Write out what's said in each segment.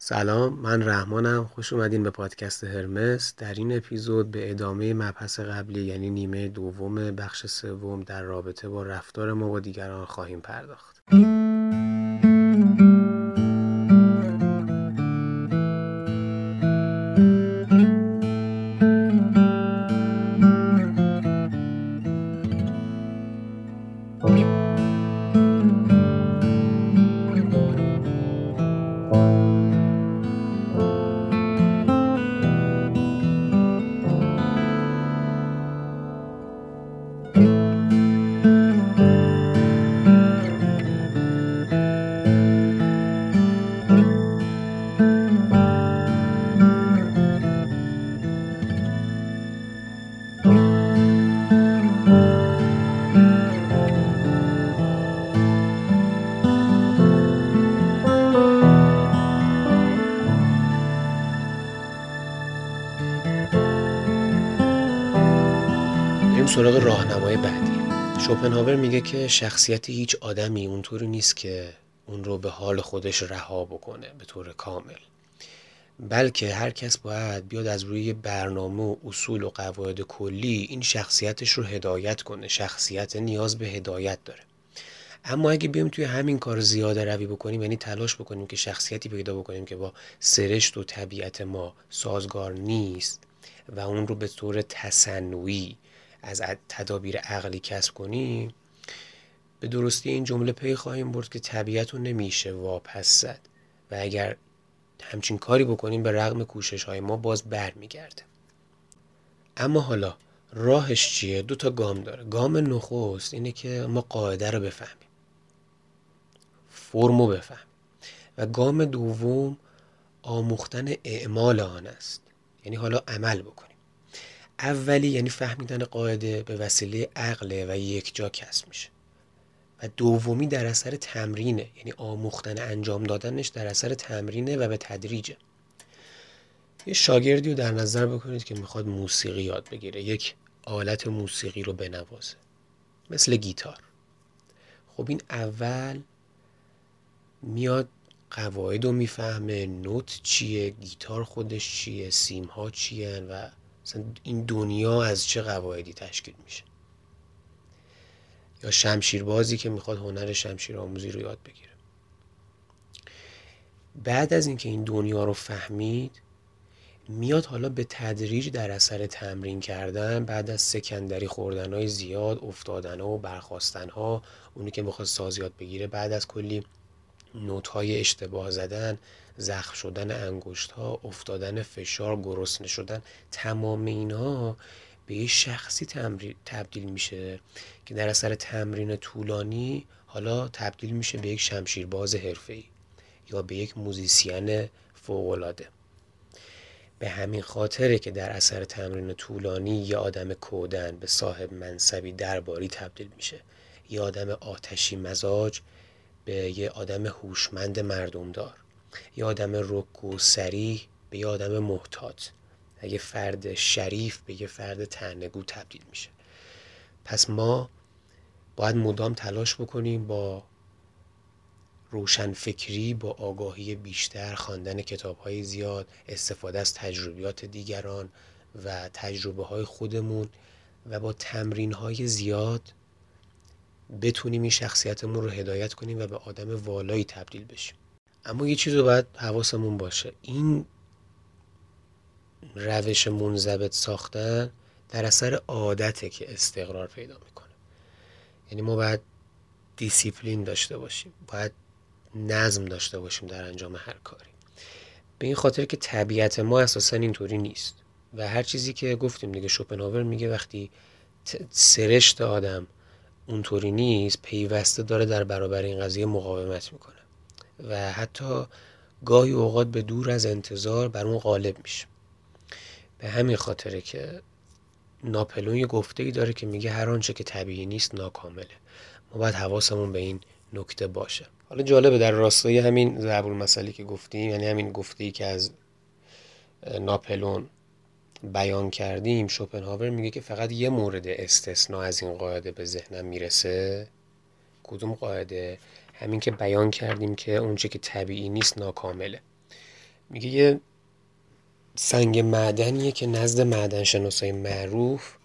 سلام من رحمانم. خوش اومدین به پادکست هرمس. در این اپیزود به ادامه مبحث قبلی یعنی نیمه دوم بخش سوم در رابطه با رفتار ما با دیگران خواهیم پرداخت. شوپنهاور میگه که شخصیت هیچ آدمی اونطوری نیست که اون رو به حال خودش رها بکنه به طور کامل. بلکه هر کس باید بیاد از روی برنامه و اصول و قواعد کلی این شخصیتش رو هدایت کنه. شخصیت نیاز به هدایت داره. اما اگه بیایم توی همین کار زیاده روی بکنیم یعنی تلاش بکنیم که شخصیتی پیدا بکنیم که با سرشت و طبیعت ما سازگار نیست و اون رو به طور تصنعی از تدابیر عقلی کسب کنیم به درستی این جمله پی خواهیم برد که طبیعت رو نمیشه واپس زد و اگر همچین کاری بکنیم به رغم کوشش های ما باز بر میگرده اما حالا راهش چیه؟ دو تا گام داره. گام نخست اینه که ما قاعده رو بفهمیم. فرمو بفهمیم. و گام دوم آموختن اعمال آن است. یعنی حالا عمل بکنیم. اولی یعنی فهمیدن قاعده به وسیله عقله و یک جا کسب میشه. و دومی در اثر تمرینه یعنی آموختن انجام دادنش در اثر تمرینه و به تدریجه. یه شاگردی رو در نظر بکنید که می‌خواد موسیقی یاد بگیره یک آلت موسیقی رو بنوازه مثل گیتار. خب این اول میاد قواعد رو می‌فهمه نوت چیه گیتار خودش چیه سیم ها چیه و مثلا این دنیا از چه قواعدی تشکیل میشه؟ یا شمشیربازی که می‌خواد هنر شمشیر آموزی رو یاد بگیره. بعد از اینکه این دنیا رو فهمید میاد حالا به تدریج در اثر تمرین کردن بعد از سکندری خوردن های زیاد افتادن ها و برخواستن ها اونی که می‌خواد ساز یاد بگیره بعد از کلی نوت های اشتباه زدن زخم شدن انگشت ها افتادن فشار گرسنه شدن تمام اینها به یه شخصی تبدیل میشه که در اثر تمرین طولانی حالا تبدیل میشه به یک شمشیرباز حرفه‌ای یا به یک موزیسین فوقالعاده. به همین خاطره که در اثر تمرین طولانی یه آدم کودن به صاحب منصبی درباری تبدیل میشه. یه آدم آتشی مزاج به یه آدم هوشمند مردمدار. یه آدم رک و به یه آدم محتاط. یه فرد شریف به یه فرد تنگو تبدیل میشه. پس ما باید مدام تلاش بکنیم با روشن فکری با آگاهی بیشتر خواندن کتاب زیاد استفاده از تجربیات دیگران و تجربه های خودمون و با تمرین های زیاد بتونیم این شخصیتمون رو هدایت کنیم و به آدم والایی تبدیل بشیم. اما یه چیز رو باید حواسمون باشه. این روش منضبط ساختن در اثر عادته که استقرار پیدا می‌کنه. یعنی ما باید دیسیپلین داشته باشیم. باید نظم داشته باشیم در انجام هر کاری. به این خاطر که طبیعت ما اساسا اینطوری نیست. و هر چیزی که گفتیم دیگه شوپنهاور میگه وقتی سرشت آدم اونطوری نیست پیوسته داره در برابر این قضیه مقاومت می‌کنه. و حتی گاهی اوقات به دور از انتظار بر اون غالب میشه. به همین خاطره که ناپلون یه گفته ای داره که میگه هر آنچه که طبیعی نیست ناکامله. ما باید حواسمون به این نکته باشه. حالا جالبه در راستای همین ضرب مسئله که گفتیم یعنی همین گفته ای که از ناپلون بیان کردیم شوپنهاور میگه که فقط یه مورد استثناء از این قاعده به ذهنم می‌رسه. کدوم قاعده؟ همین که بیان کردیم که اونچه که طبیعی نیست ناکامله. میگه یه سنگ معدنیه که نزد معدن شناسای معروف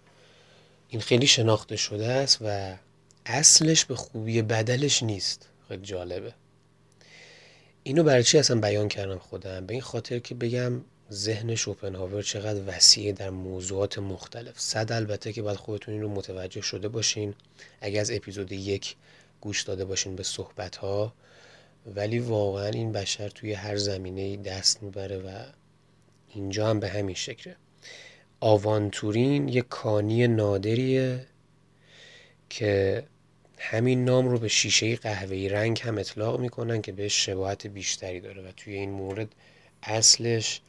این خیلی شناخته شده است و اصلش به خوبی بدلش نیست. خیلی جالبه. اینو برای چی اصلا بیان کردم خودم؟ به این خاطر که بگم ذهن شوپنهاور چقدر وسیعه در موضوعات مختلف. صد البته که باید خودتون این رو متوجه شده باشین. اگر از اپیزود یک گوش داده باشین به صحبت ها ولی واقعا این بشر توی هر زمینه دست می‌بره و اینجا هم به همین شکله. آوانتورین یه کانی نادریه که همین نام رو به شیشه قهوه‌ای رنگ هم اطلاق می‌کنن که بهش شباهت بیشتری داره و توی این مورد اصلش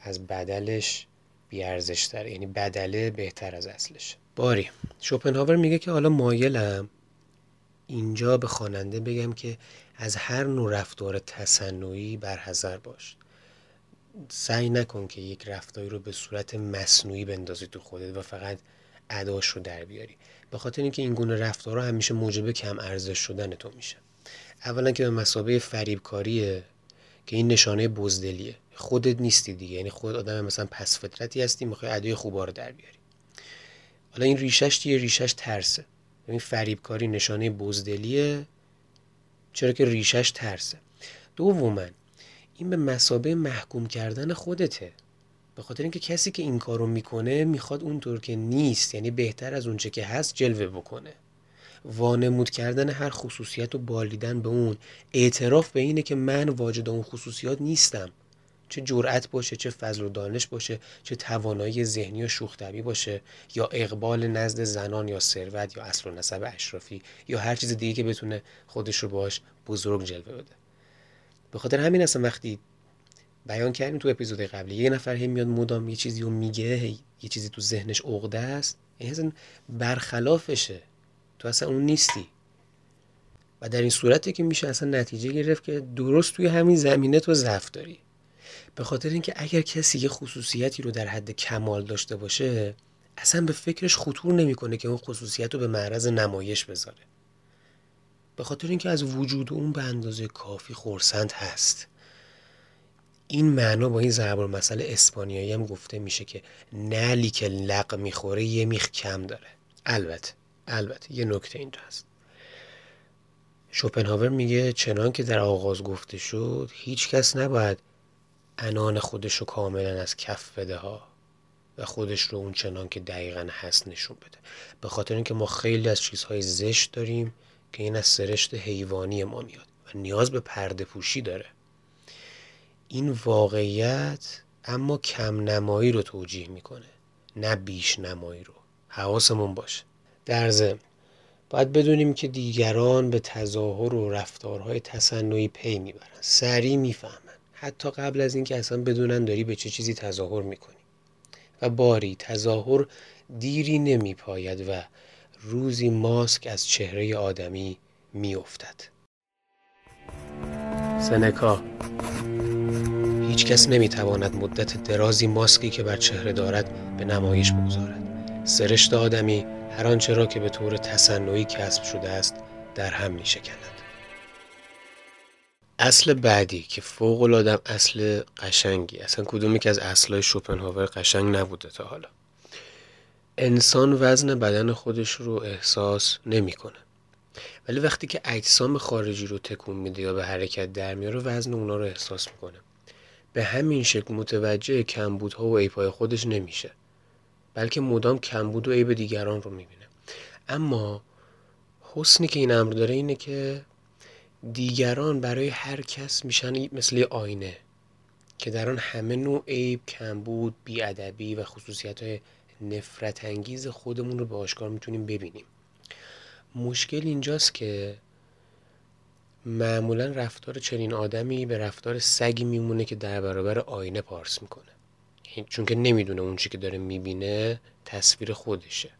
از بدلش بیارزشتره. یعنی بدله بهتر از اصلش. باری. شوپنهاور میگه که حالا مایلم اینجا به خواننده بگم که از هر نوع رفتار تصنعی برحذر باش. سعی نکن که یک رفتاری رو به صورت مصنوعی بندازی تو خودت و فقط اداش رو در بیاری. به خاطر اینکه این گونه رفتارها همیشه موجب کم ارزش شدن تو میشه. اولا که به مسابقه فریبکاریه که این نشانه بزدلیه. خودت نیستی دیگه. یعنی خود آدم مثلا پس فطرتی هستی می‌خوای ادای خوبا رو در بیاری. حالا این ریشش دیگه ریشش ترسه. این فریبکاری نشانه بزدلیه چرا که ریشش ترسه. دوما این به مسابه محکوم کردن خودته. به خاطر اینکه کسی که این کارو می‌کنه می‌خواد اونطور که نیست یعنی بهتر از اونچه که هست جلوه بکنه. وانمود کردن هر خصوصیت و بالیدن به اون. اعتراف به اینه که من واجد اون خصوصیات نیستم. چه جرأت باشه چه فضل و دانش باشه چه توانایی ذهنی و شوخ باشه یا اقبال نزد زنان یا ثروت یا اصل و نسب اشرافی یا هر چیز دیگه که بتونه خودش رو باش بزرگ جلوه بده. به خاطر همین اصلا وقتی بیان کردیم تو اپیزود قبلی یه نفر هم میاد مدام یه چیزی رو میگه یه چیزی تو ذهنش عقده است این اصلا برخلافشه. تو اصلا اون نیستی. و در این صورتی که میشه اصلا نتیجه گرفت که درست توی همین زمینه تو ضعف داری. به خاطر اینکه اگر کسی یه خصوصیتی رو در حد کمال داشته باشه اصلا به فکرش خطور نمی‌کنه که اون خصوصیت رو به معرض نمایش بذاره. به خاطر اینکه از وجود اون به اندازه کافی خورسند هست. این معنا با این ضرب مسئله اسپانیایی هم گفته میشه که نلی که لق می‌خوره یه میخ کم داره. البته البته یه نکته اینجا هست. شوپنهاور میگه چنان که در آغاز گفته شد هیچ کس نباید انان خودش رو کاملا از کف بده ها و خودش رو اون چنان که دقیقا هست نشون بده. به خاطر اینکه ما خیلی از چیزهای زشت داریم که این از سرشت حیوانی ما میاد و نیاز به پرده پوشی داره. این واقعیت اما کم نمایی رو توجیه می‌کنه نه بیش نمایی رو. حواسمون باشه. در ضمن باید بدونیم که دیگران به تظاهر و رفتارهای تصنعی پی می‌برن. سریع می‌فهمن. حتی قبل از اینکه اصلا بدونن داری به چه چیزی تظاهر می‌کنی. و باری تظاهر دیری نمیپاید و روزی ماسک از چهره آدمی میافتد. سنکا هیچ کس نمی‌تواند مدت درازی ماسکی که بر چهره دارد به نمایش بگذارد. سرشت آدمی هر آنچه را که به طور تصنعی کسب شده است در هم می شکند. اصل بعدی که فوق العاده اصل قشنگی. اصلا کدومی که از اصلای شوپنهاور قشنگ نبوده تا حالا. انسان وزن بدن خودش رو احساس نمی‌کنه. ولی وقتی که اجسام خارجی رو تکون میده یا به حرکت در میاره وزن اونا رو احساس می‌کنه. به همین شکل متوجه کمبودها و عیبهای خودش نمیشه. بلکه مدام کمبود و عیب دیگران رو می‌بینه. اما حسنی که این امر داره اینه که دیگران برای هر کس میشن مثل آینه که در آن همه نوع عیب کمبود بیادبی و خصوصیت های نفرت انگیز خودمون رو به آشکار می‌تونیم ببینیم. مشکل اینجاست که معمولا رفتار چنین آدمی به رفتار سگی میمونه که در برابر آینه پارس می‌کنه. چون که نمی‌دونه اون چی که داره می‌بینه تصویر خودشه.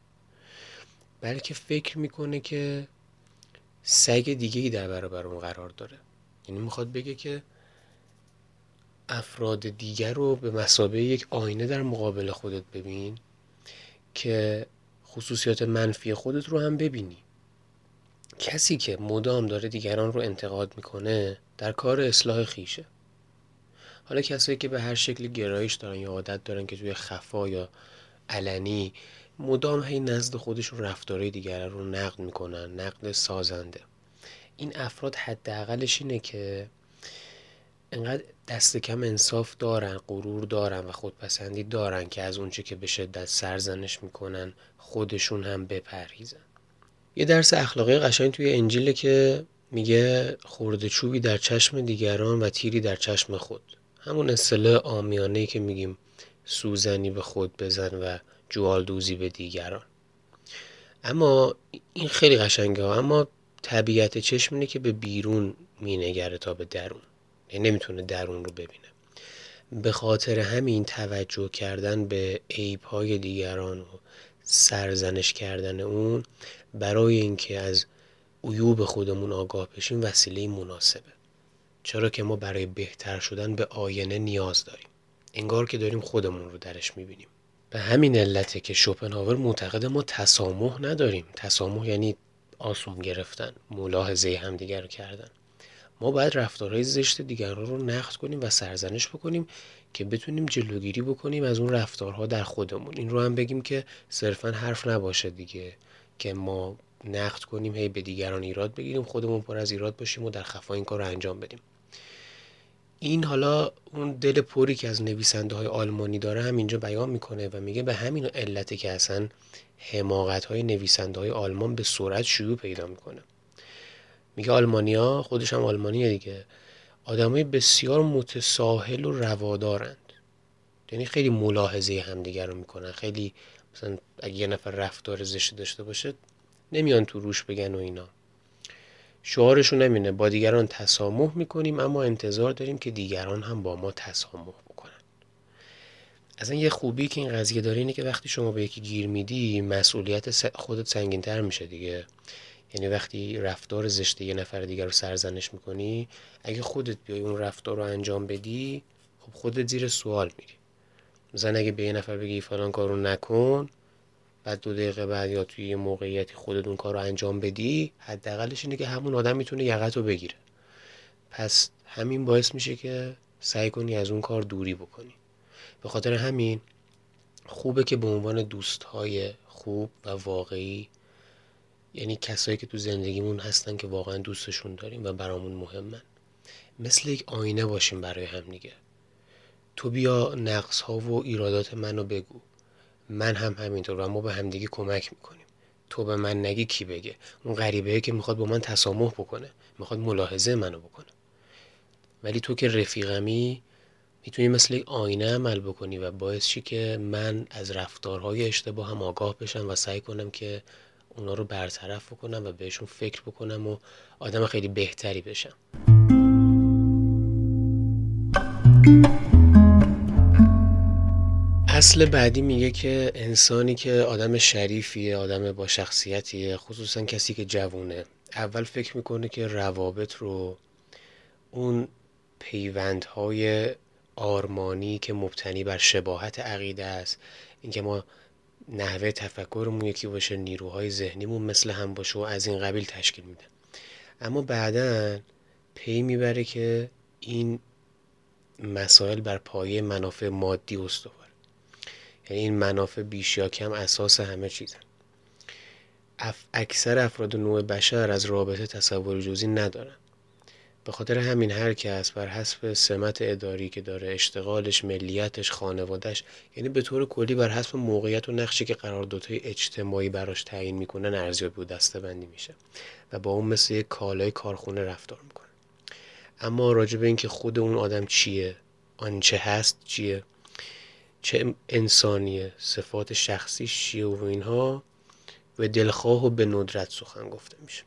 بلکه فکر می‌کنه که سگ دیگه ای در برابر اون قرار داره. یعنی می‌خواد بگه که افراد دیگر رو به مسابقه یک آینه در مقابل خودت ببین که خصوصیات منفی خودت رو هم ببینی. کسی که مدام داره دیگران رو انتقاد می‌کنه در کار اصلاح خیشه. حالا کسایی که به هر شکلی گرایش دارن یا عادت دارن که توی خفا یا علنی مدام هی نزد خودشون رفتارهای دیگر رو نقد می‌کنن نقد سازنده. این افراد حداقلش اینه که انقدر دست کم انصاف دارن غرور دارن و خودپسندی دارن که از اونچه که به شدت سرزنش می‌کنن خودشون هم بپرهیزن. یه درس اخلاقی قشنگ توی انجیل که میگه خورده چوبی در چشم دیگران و تیری در چشم خود. همون اصطلاح آمیانه که میگیم سوزنی به خود بزن و جوال دوزی به دیگران. اما این خیلی قشنگه اما طبیعت چشم اینه که به بیرون مینگره تا به درون. یعنی نمی‌تونه درون رو ببینه. به خاطر همین توجه کردن به عیب های دیگران و سرزنش کردن اون برای اینکه از عیوب خودمون آگاه بشیم وسیله مناسبه. چرا که ما برای بهتر شدن به آینه نیاز داریم. انگار که داریم خودمون رو درش می‌بینیم. به همین علته که شوپنهاور معتقد ما تسامح نداریم. تسامح یعنی آسون گرفتن ملاحظه همدیگر رو کردن. ما باید رفتارهای زشت دیگران رو نقد کنیم و سرزنش بکنیم که بتونیم جلوگیری بکنیم از اون رفتارها در خودمون. این رو هم بگیم که صرفا حرف نباشه دیگه که ما نقد کنیم هی به دیگران ایراد بگیریم خودمون پر از ایراد باشیم و در خفا این کار رو انجام بدیم. این حالا اون دل پوری که از نویسنده های آلمانی داره هم اینجا بیان می‌کنه و میگه به همین علته که اصلا حماقت های نویسنده های آلمان به سرعت شیوع پیدا می‌کنه. میگه آلمانیا خودش هم آلمانیه دیگه آدمای بسیار متساهل و روادارند. یعنی خیلی ملاحظه همدیگر رو می‌کنن. خیلی مثلا اگه یه نفر رفتار زشت داشته باشه نمیان تو روش بگن و اینا. شعارشون نمینه. با دیگران تسامح می‌کنیم اما انتظار داریم که دیگران هم با ما تسامح بکنن. از این یه خوبی که این قضیه داره اینه که وقتی شما به یکی گیر میدی مسئولیت خودت سنگینتر میشه دیگه. یعنی وقتی رفتار زشت یه نفر دیگر رو سرزنش می‌کنی اگه خودت بیای اون رفتار رو انجام بدی خب خودت زیر سوال میری. مثلا اگه به یه نفر بگی فلان کارو نکن بعد دو دقیقه بعد یا توی یه موقعیتی خودت اون کار رو انجام بدی حداقلش اینه که همون آدم می‌تونه یقت رو بگیره. پس همین باعث میشه که سعی کنی از اون کار دوری بکنی. به خاطر همین خوبه که به عنوان دوستهای خوب و واقعی یعنی کسایی که تو زندگیمون هستن که واقعا دوستشون داریم و برامون مهمن مثل یک آینه باشیم برای هم دیگه. تو بیا نقص ها و ایرادات منو بگو. من هم همینطور و ما به همدیگه کمک می‌کنیم. تو به من نگی کی بگه؟ اون غریبه که می‌خواد با من تسامح بکنه. می‌خواد ملاحظه منو بکنه. ولی تو که رفیقمی می‌تونی مثل آینه عمل بکنی و باعث شی که من از رفتارهای اشتباه هم آگاه بشم و سعی کنم که اونا رو برطرف بکنم و بهشون فکر بکنم و آدم خیلی بهتری بشم. اصل بعدی میگه که انسانی که آدم شریفیه آدم با شخصیتیه خصوصا کسی که جوونه. اول فکر می‌کنه که روابط رو اون پیوندهای آرمانی که مبتنی بر شباهت عقیده است اینکه ما نحوه تفکرمون یکی باشه نیروهای ذهنیمون مثل هم باشه و از این قبیل تشکیل میده. اما بعدا پی می‌بره که این مسائل بر پایه منافع مادی استوار. یعنی این منافع بیش یا کم اساس همه چیزن اکثر افراد نوع بشر از رابطه تصور جزی ندارن. به خاطر همین هر کس بر حسب سمت اداری که داره اشتغالش ملیتش خانوادش یعنی به طور کلی بر حسب موقعیت و نقشی که قراردادهای اجتماعی براش تعیین می‌کنن ارزیابی و دسته بندی میشه و با اون مثل یک کالای کارخونه رفتار می‌کنه. اما راجع به اینکه خود اون آدم چیه آنچه هست چیه چه انسانیه صفات شخصیش چیه و اینها و دلخواه و به ندرت سخن گفته میشه.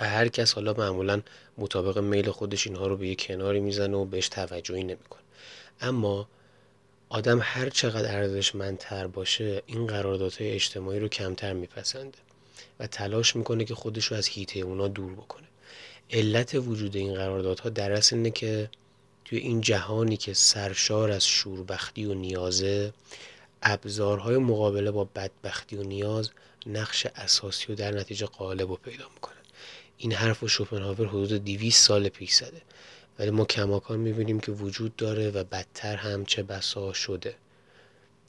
و هر کس حالا معمولا مطابق میل خودش اینها رو به یه کناری می‌زنه و بهش توجهی نمی‌کنه. اما آدم هر چقدر ارزشمندتر باشه این قراردادهای اجتماعی رو کمتر میپسنده و تلاش می‌کنه که خودش رو از هیته اونا دور بکنه. علت وجود این قراردادها در اینه که توی این جهانی که سرشار از شوربختی و نیازه ابزارهای مقابله با بدبختی و نیاز نقش اساسی و در نتیجه قالب رو پیدا می‌کنن این حرف و شوپنهاور حدود 200 سال پیش زده. ولی ما کماکان می‌بینیم که وجود داره و بدتر هم چه بسا شده.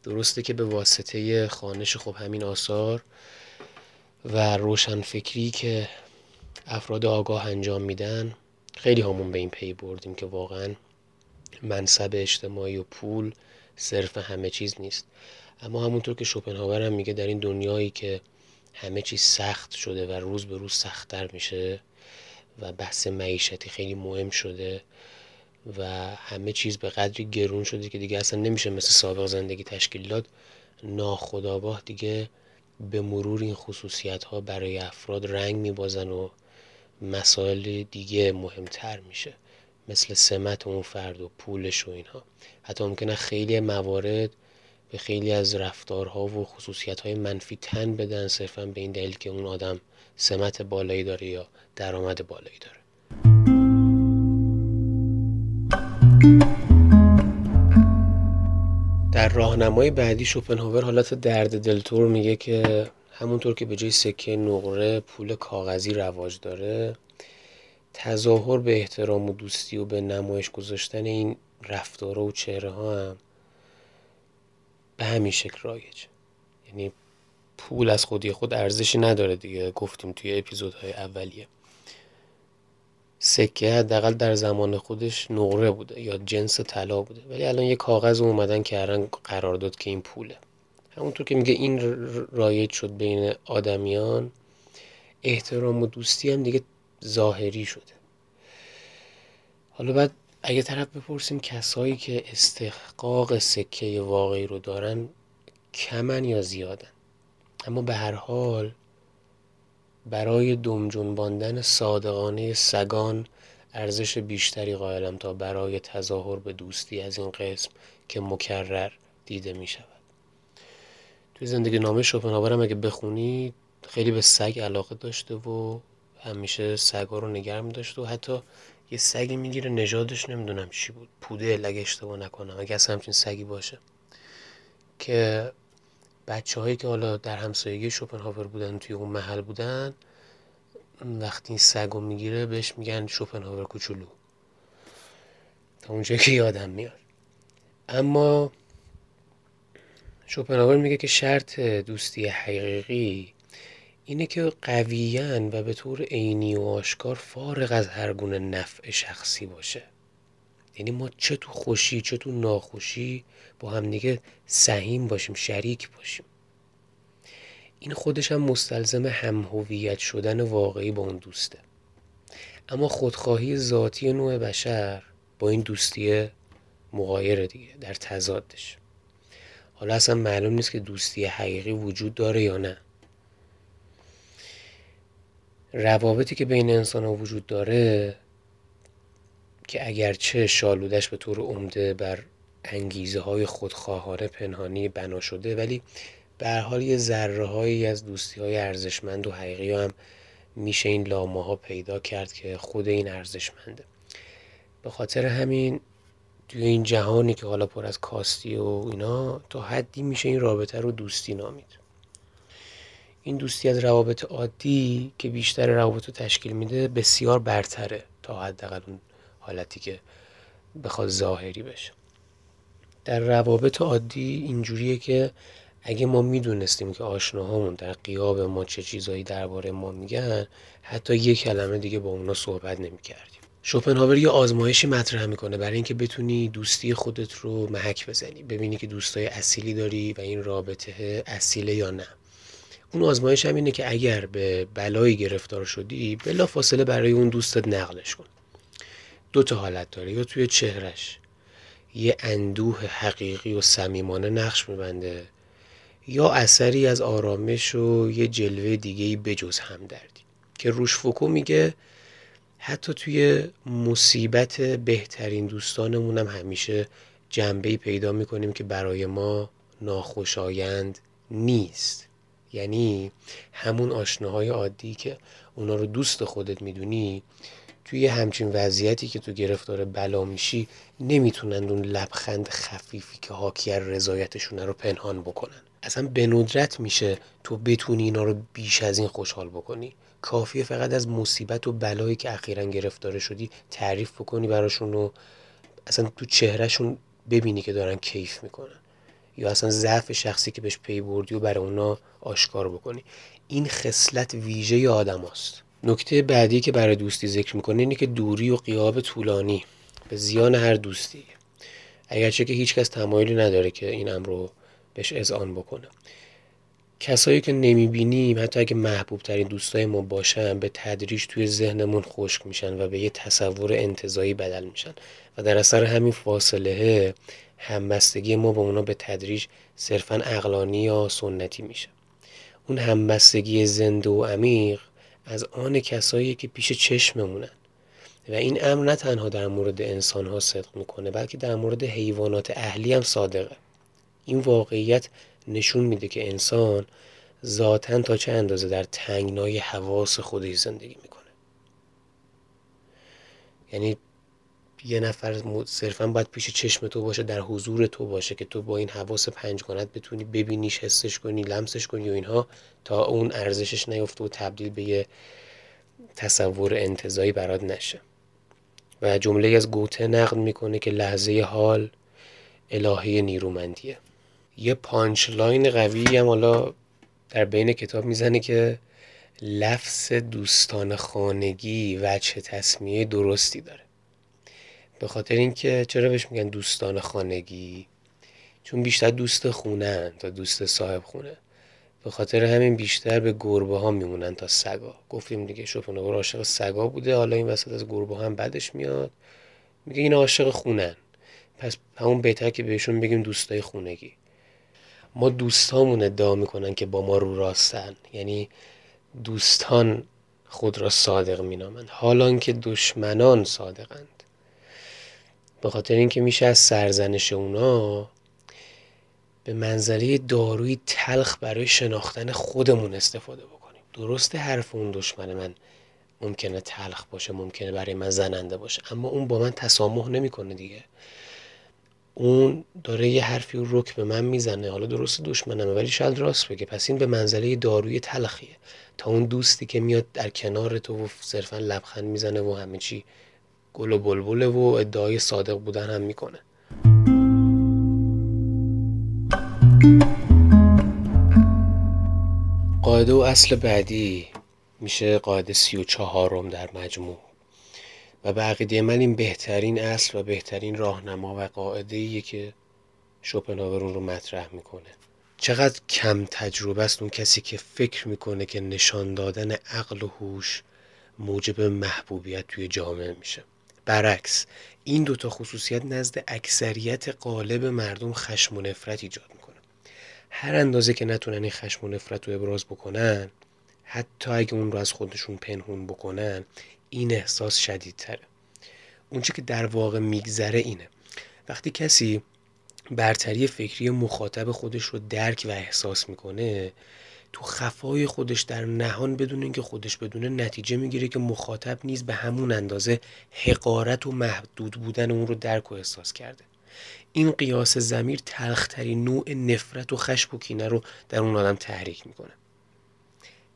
درسته که به واسطه خانش خب همین آثار و روشنفکری که افراد آگاه انجام میدن خیلی همون به این پی بردیم که واقعا منصب اجتماعی و پول صرف همه چیز نیست. اما همونطور که شوپنهاور هم میگه در این دنیایی که همه چیز سخت شده و روز به روز سختتر میشه و بحث معیشتی خیلی مهم شده و همه چیز به قدری گرون شده که دیگه اصلا نمیشه مثل سابق زندگی تشکیل داد ناخداگاه دیگه به مرور این خصوصیت ها برای افراد رنگ میبازن و مسائل دیگه مهمتر میشه. مثل سمت اون فرد و پولش و اینها. حتی ممکنه خیلی موارد به خیلی از رفتارها و خصوصیت های منفی تن بدن صرفا به این دلیل که اون آدم سمت بالایی داره یا درآمد بالایی داره. در راهنمای بعدی شوپنهاور حالت درد دلتور میگه که همونطور که به جای سکه نقره پول کاغذی رواج داره تظاهر به احترام و دوستی و به نمایش گذاشتن این رفتارها و چهره ها هم به همین شکل رایج. یعنی پول از خودی خود ارزشی نداره دیگه گفتیم توی اپیزودهای اولیه. سکه حداقل در زمان خودش نقره بوده یا جنس طلا بوده. ولی الان یه کاغذ اومدن کردن قرار داد که این پوله. همونطور که میگه این رایج شد بین آدمیان احترام و دوستی هم دیگه ظاهری شده. حالا بعد اگه طرف بپرسیم کسایی که استحقاق سکه واقعی رو دارن کمن یا زیادن؟ اما به هر حال برای دم جنباندن صادقانه سگان ارزش بیشتری قائلم تا برای تظاهر به دوستی از این قسم که مکرر دیده می شود توی زندگی نامه شوپنهاور اگه بخونید خیلی به سگ علاقه داشته و همیشه سگا رو نگرم می داشته و حتی یه سگی می‌گیره نژادش نمی‌دونم چی بود. پوده اگه اشتباه نکنم اگه اصلا همچین سگی باشه. که بچه هایی که حالا در همسایگی شوپنهاور بودن توی اون محل بودن وقتی این سگ رو می‌گیره بهش میگن شوپنهاور کوچولو. تا اونجا که یادم میاد. اما شوپنهاور میگه که شرط دوستی حقیقی اینه که قویان و به طور عینی و آشکار فارغ از هر گونه نفع شخصی باشه. یعنی ما چه تو خوشی چه تو ناخوشی با هم دیگه سهیم باشیم شریک باشیم. این خودش هم مستلزم هم هویت شدن واقعی با اون دوسته. اما خودخواهی ذاتی نوع بشر با این دوستی مغایر دیگه در تضادش. حالا اصلا معلوم نیست که دوستی حقیقی وجود داره یا نه. روابطی که بین انسان ها وجود داره که اگرچه شالودش به طور عمده بر انگیزه های خودخواهانه پنهانی بنا شده ولی به حال یه ذره هایی از دوستی های ارزشمند و حقیقی هم میشه این لامه ها پیدا کرد که خود این ارزشمنده. به خاطر همین توی این جهانی که حالا پر از کاستی و اینا تا حدی میشه این رابطه رو دوستی نامید. این دوستی از روابط عادی که بیشتر روابط رو تشکیل میده بسیار برتره تا حداقل اون حالتی که بخواد ظاهری بشه. در روابط عادی اینجوریه که اگه ما می‌دونستیم که آشناهامون در قیاب ما چه چیزایی درباره ما میگن حتی یک کلمه دیگه با اونا صحبت نمی‌کردیم. شوپنهاور یه آزمایشی مطرح می‌کنه برای اینکه بتونی دوستی خودت رو محک بزنی ببینی که دوستای اصیلی داری و این رابطه اصیله یا نه. اون آزمایش هم اینه که اگر به بلایی گرفتار شدی بلا فاصله برای اون دوستت نقلش کن. دو تا حالت داره یا توی چهرش یه اندوه حقیقی و صمیمانه نقش میبنده یا اثری از آرامش و یه جلوه دیگه بجز همدردی. که روش فوکو میگه حتی توی مصیبت بهترین دوستانمون هم همیشه جنبه پیدا می‌کنیم که برای ما ناخوشایند نیست. یعنی همون آشناهای عادی که اونا رو دوست خودت می‌دونی توی همچین وضعیتی که تو گرفتار بلا میشی نمی‌تونن اون لبخند خفیفی که حاکی رضایتشون رو پنهان بکنن. اصلا به ندرت میشه تو بتونی اینا رو بیش از این خوشحال بکنی. کافیه فقط از مصیبت و بلایی که اخیرا گرفتار شدی تعریف بکنی براشون و اصلا تو چهرهشون ببینی که دارن کیف می‌کنن. یا اصلا ضعف شخصی که بهش پی بردی و برای اونا آشکار بکنی. این خصلت ویژه آدم هست. نکته بعدی که برای دوستی ذکر می‌کنه اینه که دوری و قیاب طولانی. به زیان هر دوستی. اگرچه که هیچکس تمایلی نداره که این امر رو بهش اذعان بکنه. کسایی که نمی‌بینیم حتی اگه محبوب ترین دوستای ما باشن به تدریج توی ذهنمون خشک میشن و به یه تصور انتظایی بدل میشن. و در اثر همین فاصله همبستگی ما با اونا به تدریج صرفا اقلانی یا سنتی میشه. اون همبستگی زنده و عمیق از آن کسایی که پیش چشممونن. و این امر نه تنها در مورد انسان ها صدق می‌کنه بلکه در مورد حیوانات اهلی هم صادقه. این واقعیت نشون میده که انسان ذاتا تا چه اندازه در تنگنای حواس خودش زندگی می‌کنه. یعنی یه نفر صرفا باید پیش چشم تو باشه در حضور تو باشه که تو با این حواس پنجگانت بتونی ببینیش حسش کنی لمسش کنی و اینها تا اون ارزشش نیفته و تبدیل به یه تصور انتزاعی برات نشه. و جمله از گوته نقد می‌کنه که لحظه حال الهه نیرومندیه. یه punch line قوی هم حالا در بین کتاب می‌زنه که لفظ دوستان خانگی وجه تسمیه درستی داره. به خاطر اینکه چرا بهش میگن دوستان خانگی؟ چون بیشتر دوست خونه تا دوست صاحب خونه. به خاطر همین بیشتر به گربه ها میمونن تا سگا. گفتیم دیگه شوپنهاور عاشق سگا بوده. حالا این وسط از گربه هم بدش میاد. میگه این عاشق خونن پس همون بهتر که بهشون بگیم دوستای خونگی. ما دوستامون ادعا می‌کنن که با ما رو راستن. یعنی دوستان خود را صادق مینامند. حالان که دشمنان صادقند. به خاطر اینکه میشه از سرزنش اونا به منظره داروی تلخ برای شناختن خودمون استفاده بکنیم. درسته حرف اون دشمن من ممکنه تلخ باشه ممکنه برای من زننده باشه اما اون با من تسامح نمی‌کنه دیگه. اون داره یه حرفی رو رک به من می‌زنه. حالا درست دشمنمه ولی شاید راست بگه. پس این به منزله داروی تلخیه. تا اون دوستی که میاد در کنار تو و صرفا لبخند می‌زنه و همه چی گل و بلبله و ادعای صادق بودن هم می‌کنه. قاعده و اصل بعدی میشه قاعده سی و چهارم در مجموع. و به عقیده من این بهترین اصل و بهترین راهنما و قاعده ایه که شوپنهاور رو مطرح می‌کنه. چقدر کم تجربه است اون کسی که فکر می‌کنه که نشان دادن عقل و هوش موجب محبوبیت توی جامعه میشه. برعکس این دوتا خصوصیت نزد اکثریت قالب مردم خشم و نفرت ایجاد می‌کنه. هر اندازه که نتونن این خشم و نفرت رو ابراز بکنن حتی اگه اون رو از خودشون پنهون بکنن این احساس شدیدتره. اونچه که در واقع میگذره اینه. وقتی کسی برتری فکری مخاطب خودش رو درک و احساس می‌کنه تو خفای خودش در نهان بدون اینکه خودش بدونه نتیجه می‌گیره که مخاطب نیز به همون اندازه حقارت و محدود بودن اون رو درک و احساس کرده. این قیاس زمیر تلخترین نوع نفرت و خشم و کینه رو در اون آدم تحریک می‌کنه.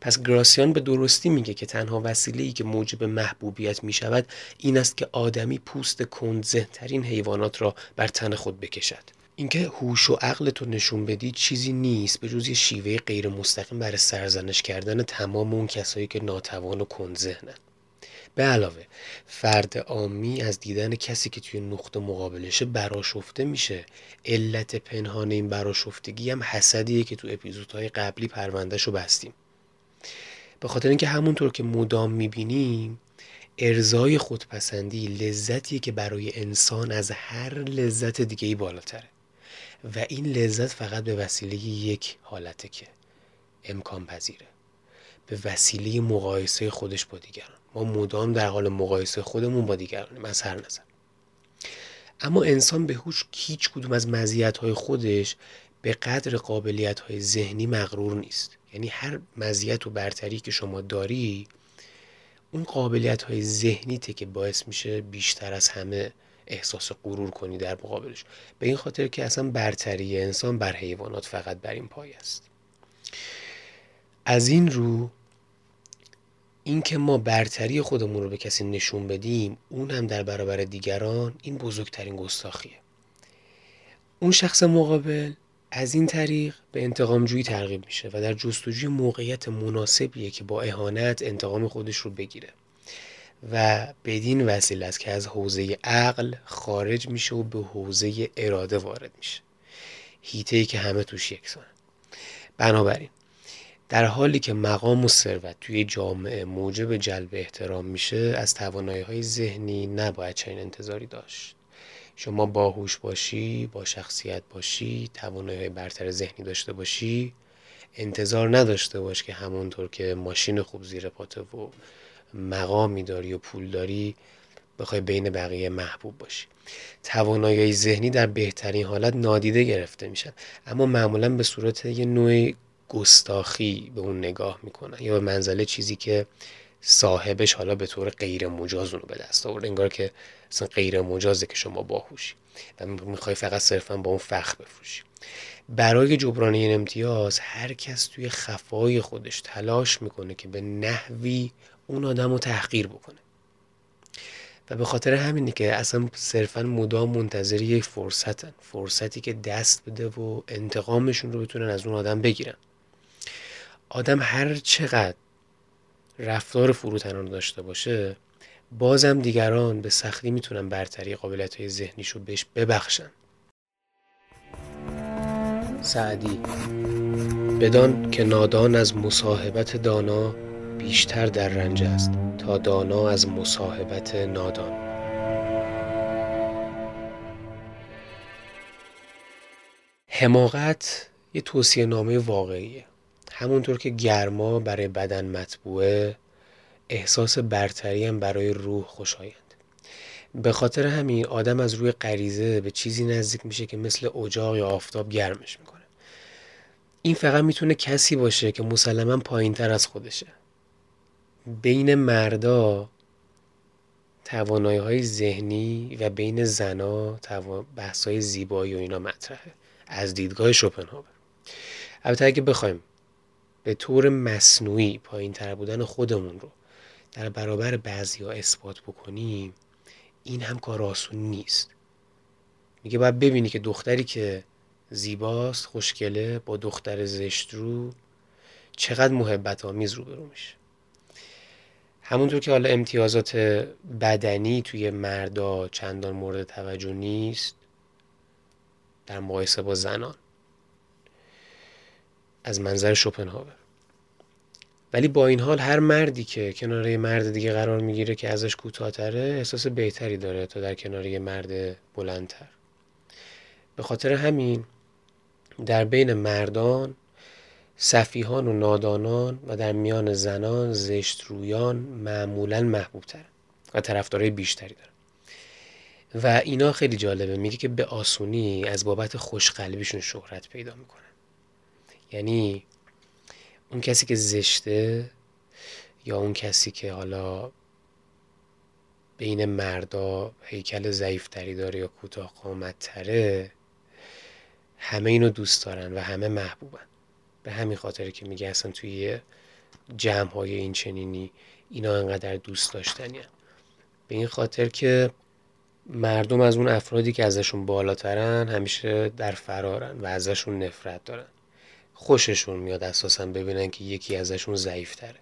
پس گراسیان به درستی میگه که تنها وسیله ای که موجب محبوبیت می شود این است که آدمی پوست کندزهترین حیوانات را بر تن خود بکشد. اینکه هوش و عقل تو نشون بدی چیزی نیست به جز یه شیوه غیر مستقیم برای سرزنش کردن تمام اون کسایی که ناتوان و کندذهنن به علاوه فرد عامی از دیدن کسی که توی نقطه مقابلشه براشفته میشه. علت پنهان این براشفتگی هم حسدیه که تو اپیزودهای قبلی پروندهش رو بستیم. به خاطر اینکه همونطور که مدام می‌بینیم ارزای خودپسندی لذتی که برای انسان از هر لذت دیگه ای بالاتره. و این لذت فقط به وسیله یک حالته که امکان پذیره. به وسیله مقایسه خودش با دیگران. ما مدام در حال مقایسه خودمون با دیگرانیم از هر نظر. اما انسان به هوش هیچ کدوم از مزیت خودش به قدر قابلیت های ذهنی مغرور نیست. یعنی هر مزیت و برتری که شما داری اون قابلیت های ذهنیته که باعث میشه بیشتر از همه احساس غرور کنی در مقابلش. به این خاطر که اصلا برتری انسان بر حیوانات فقط بر این پای است. از این رو اینکه ما برتری خودمون رو به کسی نشون بدیم اون هم در برابر دیگران این بزرگترین گستاخیه. اون شخص مقابل از این طریق به انتقام جویی ترغیب میشه و در جستجوی موقعیت مناسبیه که با اهانت انتقام خودش رو بگیره. و بدین وسیله است که از حوزه عقل خارج میشه و به حوزه اراده وارد میشه. هیته ای که همه توش یکسانه بنابراین در حالی که مقام و ثروت توی جامعه موجب جلب احترام میشه از توانایی های ذهنی نباید چنین انتظاری داشت. شما باهوش باشی با شخصیت باشی توانایی برتر ذهنی داشته باشی. انتظار نداشته باش که همونطور که ماشین خوب زیر پاته و مقامی داری و پول داری بخوای بین بقیه محبوب باشی. توانایی ذهنی در بهترین حالت نادیده گرفته میشن. اما معمولا به صورت یه نوع گستاخی به اون نگاه می‌کنن یا به منزله چیزی که صاحبش حالا به طور غیر مجاز اونو به دست آورد. انگار که اصلا غیر مجازه که شما باهوشی. و می‌خوای فقط صرفا با اون فخر بفروشی. برای جبران این امتیاز هر کس توی خفای خودش تلاش می‌کنه که به نحوی اون آدم رو تحقیر بکنه. و به خاطر همینی که اصلا صرفا مدام منتظر یک فرصتن. فرصتی که دست بده و انتقامشون رو بتونن از اون آدم بگیرن. آدم هر چقدر رفتار فروتنان داشته باشه بازم دیگران به سختی می‌تونن برتری قابلیت های ذهنیش رو بهش ببخشن. سعدی بدان که نادان از مصاحبت دانا بیشتر در رنج است تا دانا از مصاحبت نادان. حماقت یه توصیه نامه واقعیه. همونطور که گرما برای بدن مطبوعه احساس برتری هم برای روح خوشایند. به خاطر همین آدم از روی غریزه به چیزی نزدیک میشه که مثل اجاق یا آفتاب گرمش می‌کنه. این فقط می‌تونه کسی باشه که مسلما پایین تر از خودشه. بین مردا توانایی های ذهنی و بین زنا بحث های زیبایی و اینا مطرحه. از دیدگاه شوپنهاور. البته اگه بخوایم به طور مصنوعی پایین تر بودن خودمون رو در برابر بعضی ها اثبات بکنیم این هم کار آسون نیست. میگه باید ببینی که دختری که زیباست خوشگله با دختر زشت رو چقدر محبت آمیز رو میشه. همونطور که حالا امتیازات بدنی توی مردا چندان مورد توجه نیست در مقایسه با زنان. از منظر شوپنهاور. ولی با این حال هر مردی که کنار یه مرد دیگه قرار می‌گیره که ازش کوتاهتره احساس بهتری داره تا در کنار یه مرد بلندتر. به خاطر همین در بین مردان صفیهان و نادانان و در میان زنان زشت رویان معمولا محبوب تر و طرفدارای بیشتری دارن. و اینا خیلی جالبه میگه که به آسونی از بابت خوشقلبیشون شهرت پیدا می‌کنن. یعنی اون کسی که زشته یا اون کسی که حالا بین مردا هیکل ضعیفتری داره یا کوتاه تره همه اینو دوست دارن و همه محبوبن. به همین خاطر که میگه اصلا توی جمع های این چنینی اینا انقدر دوست داشتنی به این خاطر که مردم از اون افرادی که ازشون بالاترن همیشه در فرارن و ازشون نفرت دارن. خوششون میاد اساسا ببینن که یکی ازشون ضعیف تره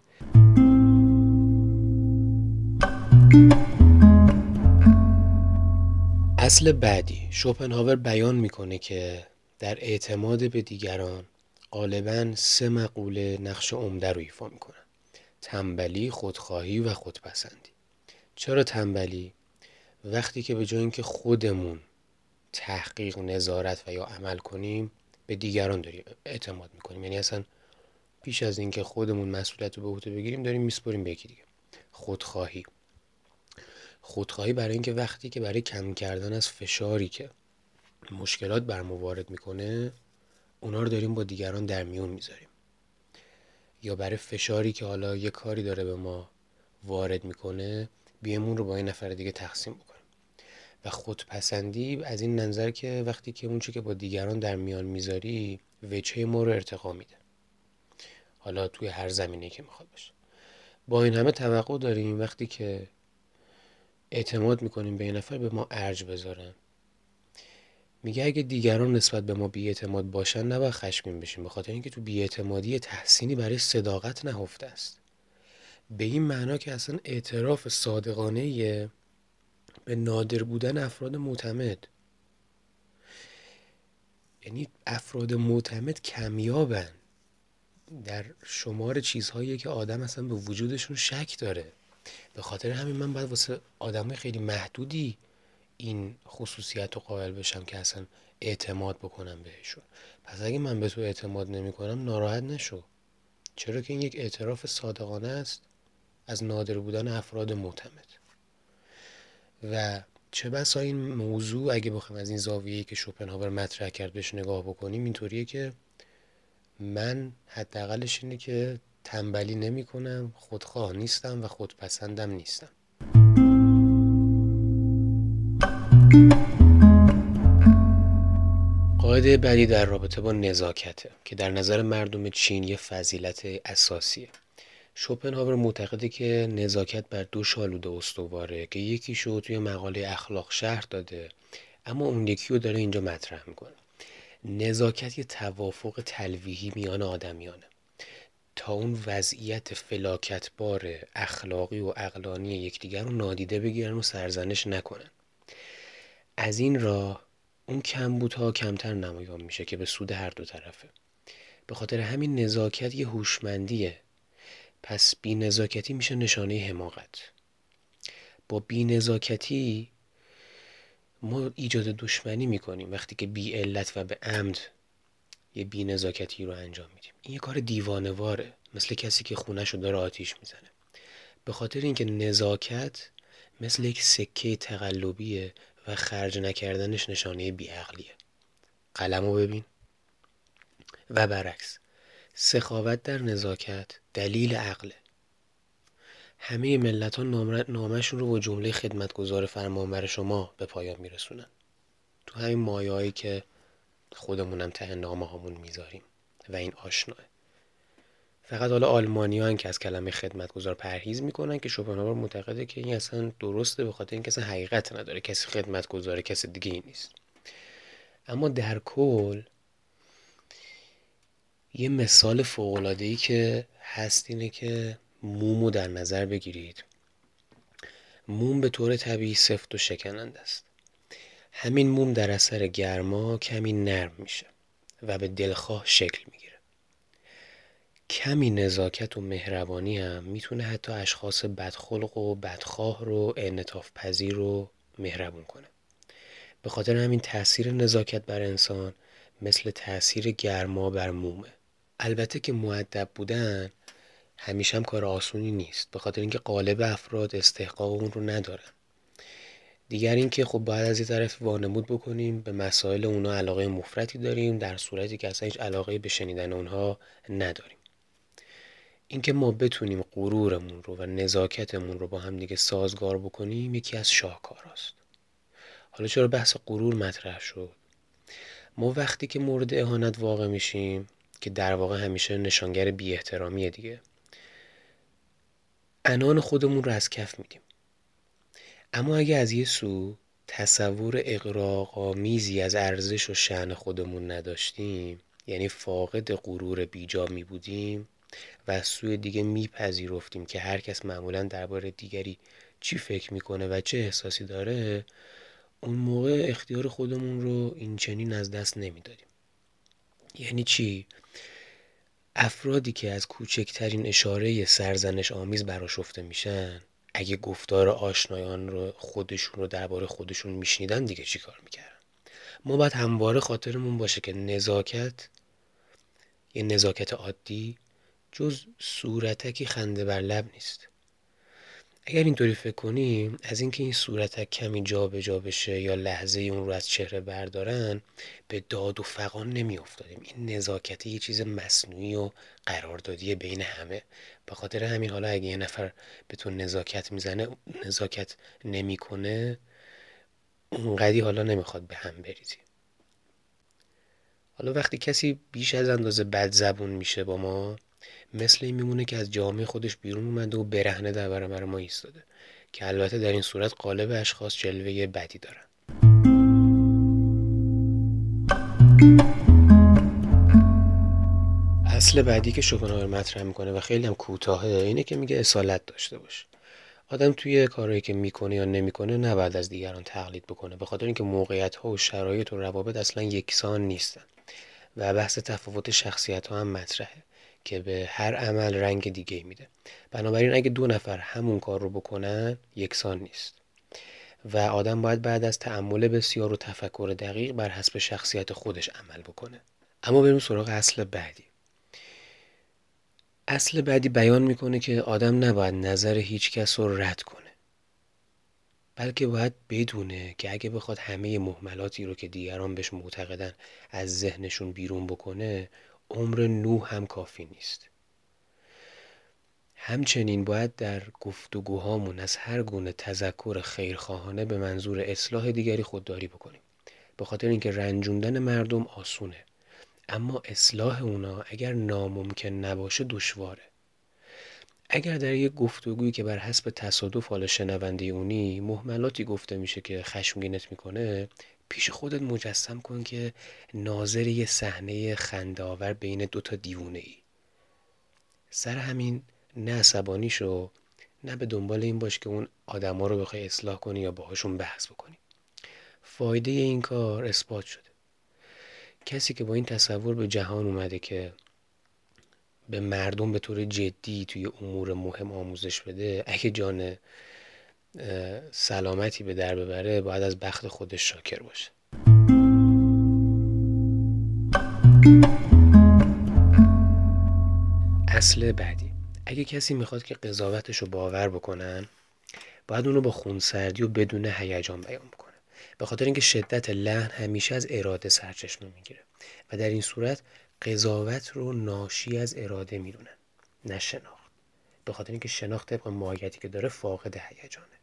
اصل بعدی شوپنهاور بیان می‌کنه که در اعتماد به دیگران غالبا سه مقوله نقش عمده رو ایفا می‌کنن. تنبلی، خودخواهی و خودپسندی. چرا تنبلی؟ وقتی که به جای اینکه خودمون تحقیق نظارت و یا عمل کنیم به دیگران داریم اعتماد می‌کنیم. یعنی اصلا پیش از اینکه خودمون مسئولیت رو به عهده بگیریم داریم میسپریم به یکی دیگه. خودخواهی. خودخواهی برای اینکه وقتی که برای کم کردن از فشاری که مشکلات بر ما وارد می‌کنه اونا رو داریم با دیگران در میون می‌ذاریم. یا برای فشاری که حالا یه کاری داره به ما وارد می‌کنه بیمون رو با این نفر دیگه تقسیم بکنیم. خودپسندی از این نظر که وقتی که اون که با دیگران در میان می‌ذاری وجهه ما رو ارتقا میده. حالا توی هر زمینه که می‌خواد باشه. با این همه توقع داریم وقتی که اعتماد می‌کنیم به این نفر به ما ارج بذارن. میگه اگه دیگران نسبت به ما بیاعتماد باشن نباید خشمگین بشیم. به خاطر اینکه تو بیاعتمادی تحسینی برای صداقت نهفته است. به این معنا که اصلا اعتراف صادقانه به نادر بودن افراد معتمد. یعنی افراد معتمد کمیابن. در شمار چیزهایی که آدم اصلا به وجودشون شک داره. به خاطر همین من باید واسه آدم خیلی محدودی این خصوصیت رو قائل بشم که اصلا اعتماد بکنم بهشون. پس اگه من به تو اعتماد نمی کنم ناراحت نشو. چرا که این یک اعتراف صادقانه است از نادر بودن افراد معتمد. و چه بسا این موضوع اگه بخوام از این زاویه‌ای که شوپنهاور مطرح کرد بهش نگاه بکنیم اینطوریه که من حداقلش اینه که تنبلی نمی کنم خودخواه نیستم و خودپسندم نیستم. قاعده بعدی در رابطه با نزاکته که در نظر مردم چین یه فضیلت اساسیه. شوپنهاور معتقده که نزاکت بر دو شالوده استواره که یکی شو توی مقاله اخلاق شهر داده اما اون یکی رو داره اینجا مطرح می‌کنه. نزاکت یه توافق تلویحی میان آدمیانه. تا اون وضعیت فلاکتبار اخلاقی و اقلانی یکدیگر رو نادیده بگیرن و سرزنش نکنن. از این راه اون کمبودها کمتر نمایان میشه که به سود هر دو طرفه. به خاطر همین نزاکت یه هوشمندیه. پس بی نزاکتی میشه نشانه حماقت. با بی نزاکتی ما ایجاد دشمنی می‌کنیم. وقتی که بی علت و به عمد یه بی نزاکتی رو انجام میدیم. این یه کار دیوانواره. مثل کسی که خونش رو داره آتیش می‌زنه. به خاطر اینکه نزاکت مثل یک سکه تقلبیه و خرج نکردنش نشانه بیعقلیه. قلم رو ببین و برعکس. سخاوت در نزاکت دلیل عقله همه ملت ها نامشون رو با جمله خدمتگزار فرمانبر شما به پایان میرسونن. تو همین مایایی که خودمونم ته نامه هامون می‌ذاریم و این آشناه. فقط حالا آلمانی که از کلمه خدمتگزار پرهیز می‌کنن که شوپنهاور معتقده که این اصلا درسته به خاطر اینکه اصلا حقیقت نداره. کسی خدمتگزاره کسی دیگه ای نیست. اما در کل یه مثال ای که هست اینه که مومو در نظر بگیرید. موم به طور طبیعی سفت و شکننده است. همین موم در اثر گرما کمی نرم میشه و به دلخواه شکل می‌گیره. کمی نزاکت و مهربانی هم می‌تونه حتی اشخاص بدخلق و بدخواه رو انطاف پذیر رو مهربون کنه. به خاطر همین تاثیر نزاکت بر انسان مثل تاثیر گرما بر مومه. البته که معدب بودن همیشه هم کار آسونی نیست به خاطر اینکه قالب افراد استحقاق اون رو ندارن. دیگر اینکه خب باید از این طرف وانمود بکنیم به مسائل اونا علاقه مفرتی داریم در صورتی که اصلا هیچ علاقه به شنیدن اونها نداریم. اینکه ما بتونیم غرورمون رو و نزاکتمون رو با هم دیگه سازگار بکنیم یکی از شاهکاراست. حالا چرا بحث غرور مطرح شد؟ ما وقتی که مورد اهانت واقع میشیم که در واقع همیشه نشانگر بی احترامیه دیگه. انان خودمون رو از کف میدیم. اما اگه از یه سو تصور اقراقامیزی از ارزش و شعن خودمون نداشتیم یعنی فاقد غرور بیجا می بودیم و از سوی دیگه میپذیرفتیم که هر کس معمولا درباره دیگری چی فکر می‌کنه و چه احساسی داره اون موقع اختیار خودمون رو این چنین از دست نمی‌دادیم. یعنی چی؟ افرادی که از کوچکترین اشاره سرزنش آمیز براشفته میشن اگه گفتار آشنایان رو خودشون رو درباره خودشون میشنیدن دیگه چیکار می‌کردن؟ ما باید همواره خاطرمون باشه که نزاکت یه نزاکت عادی جز صورتکی خنده بر لب نیست. اگر اینطوری فکر کنیم از اینکه این صورتک کمی جابجا جا بشه یا لحظه اون رو از چهره بردارن به داد و فقان نمی افتادیم این نزاکت یه چیز مصنوعی و قراردادی بین همه. به خاطر همین حالا اگه یه نفر به تو نزاکت می‌زنه نزاکت نمی‌کنه اونقدی حالا نمی‌خواد به هم بریزی. حالا وقتی کسی بیش از اندازه بد زبون میشه با ما مثل این میمونه که از جامعه خودش بیرون اومده و برهنه در برابر ما ایستاده که البته در این صورت قالب اشخاص جلوه بدی دارن. اصل بعدی که شوپنهاور مطرح می‌کنه و خیلی هم کوتاهه اینه که میگه اصالت داشته باش. آدم توی کارهایی که می‌کنه یا نمی‌کنه نباید از دیگران تقلید بکنه به خاطر اینکه موقعیت ها و شرایط و روابط اصلا یکسان نیستن. و بحث تفاوت شخصیت ها هم مطرحه. که به هر عمل رنگ دیگه میده. بنابراین اگه دو نفر همون کار رو بکنن یکسان نیست. و آدم باید بعد از تعمل بسیار و تفکر دقیق بر حسب شخصیت خودش عمل بکنه. اما بریم سراغ اصل بعدی. اصل بعدی بیان می‌کنه که آدم نباید نظر هیچ کس رو رد کنه. بلکه باید بدونه که اگه بخواد همه محملاتی رو که دیگران بهش معتقدن از ذهنشون بیرون بکنه عمر نو هم کافی نیست. همچنین باید در گفتگوهامون از هر گونه تذکر خیرخواهانه به منظور اصلاح دیگری خودداری بکنیم. به خاطر اینکه رنجوندن مردم آسونه. اما اصلاح اونا اگر ناممکن نباشه دشواره. اگر در یک گفتگویی که بر حسب تصادف حال شنونده اونی محملاتی گفته میشه که خشمگینت می‌کنه پیش خودت مجسم کن که ناظر یه صحنه خندهآور بین دوتا دیوونه ای سر همین نه عصبانی شو نه به دنبال این باش که اون آدما رو بخوای اصلاح کنی یا باهاشون بحث بکنی. فایده این کار اثبات شده. کسی که با این تصور به جهان اومده که به مردم به طور جدی توی امور مهم آموزش بده اگه جان سلامتی به در ببره باید از بخت خودش شاکر باشه. اصل بعدی. اگه کسی می‌خواد که قضاوتش رو باور بکنن باید اونو با خونسردی و بدون هیجان بیان بکنه. به خاطر اینکه شدت لحن همیشه از اراده سرچشمه می‌گیره. و در این صورت قضاوت رو ناشی از اراده می‌دونن نه شناخت. به خاطر اینکه شناخت طبق ماهیتی که داره فاقد هیجانه.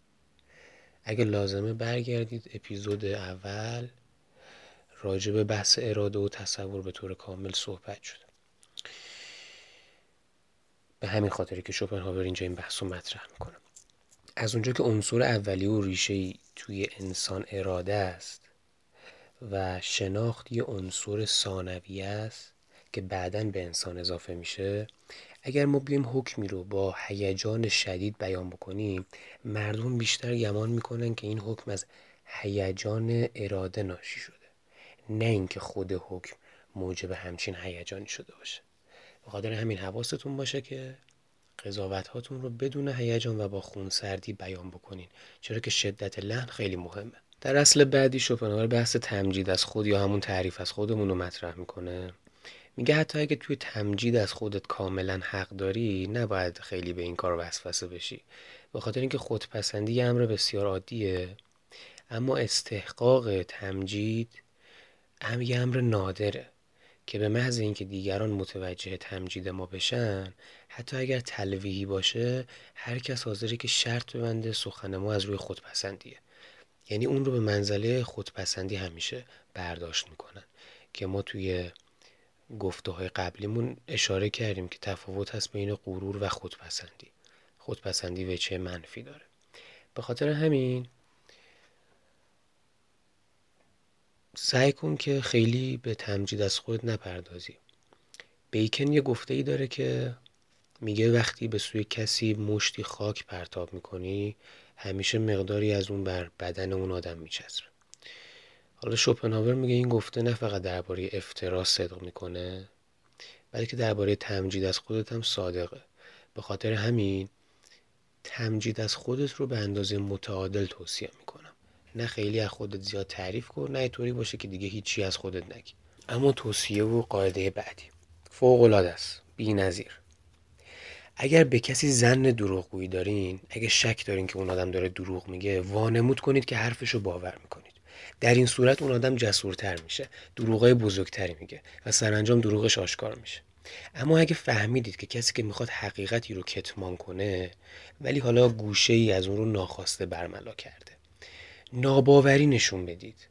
اگه لازمه برگردید اپیزود اول راجع به بحث اراده و تصور به طور کامل صحبت شد. به همین خاطری که شوپنهاور اینجا این بحث رو مطرح می‌کنه. از اونجا که عنصر اولی و ریشه توی انسان اراده است و شناخت یه عنصر ثانوی است که بعدا به انسان اضافه میشه اگر ما بیایم حکمی رو با هیجان شدید بیان بکنیم مردم بیشتر گمان می‌کنن که این حکم از هیجان اراده ناشی شده. نه اینکه خود حکم موجب همچین هیجانی شده باشه. به خاطر همین حواستون باشه که قضاوت هاتون رو بدون هیجان و با خونسردی بیان بکنین. چرا که شدت لحن خیلی مهمه. در اصل بعدی شوپنهاور بحث تمجید از خود یا همون تعریف از خودمون رو مطرح می‌کنه. میگه حتی اگه توی تمجید از خودت کاملا حق داری نباید خیلی به این کار وسوسه بشی. به خاطر اینکه خودپسندی یه امر بسیار عادیه. اما استحقاق تمجید هم یه امر نادره که به محض اینکه دیگران متوجه تمجید ما بشن حتی اگر تلویحی باشه هر کس حاضره که شرط ببنده سخن ما از روی خودپسندیه. یعنی اون رو به منزله خودپسندی همیشه برداشت می‌کنن که ما توی گفته های قبلیمون اشاره کردیم که تفاوت هست بین غرور و خودپسندی. خودپسندی وچه منفی داره. به خاطر همین سعی کن که خیلی به تمجید از خود نپردازی. بیکن یه گفته ای داره که میگه وقتی به سوی کسی مشتی خاک پرتاب می‌کنی همیشه مقداری از اون بر بدن اون آدم میچسبه. حالا شوپنهاور میگه این گفته نه فقط درباره افترا صدق می‌کنه بلکه درباره تمجید از خودت هم صادقه. به خاطر همین تمجید از خودت رو به اندازه متعادل توصیه می‌کنم. نه خیلی از خودت زیاد تعریف کن نه طوری باشه که دیگه هیچی از خودت نگی. اما توصیه و قاعده بعدی. فوق العاده است بی‌نظیر اگر به کسی زن دروغگویی دارین اگه شک دارین که اون آدم داره دروغ میگه وانمود کنید که حرفشو باور می‌کنید. در این صورت اون آدم جسورتر میشه. دروغای بزرگتری میگه و سرانجام دروغش آشکار میشه. اما اگه فهمیدید که کسی که می‌خواد حقیقتی رو کتمان کنه ولی حالا گوشه ای از اون رو ناخواسته برملا کرده ناباوری نشون بدید.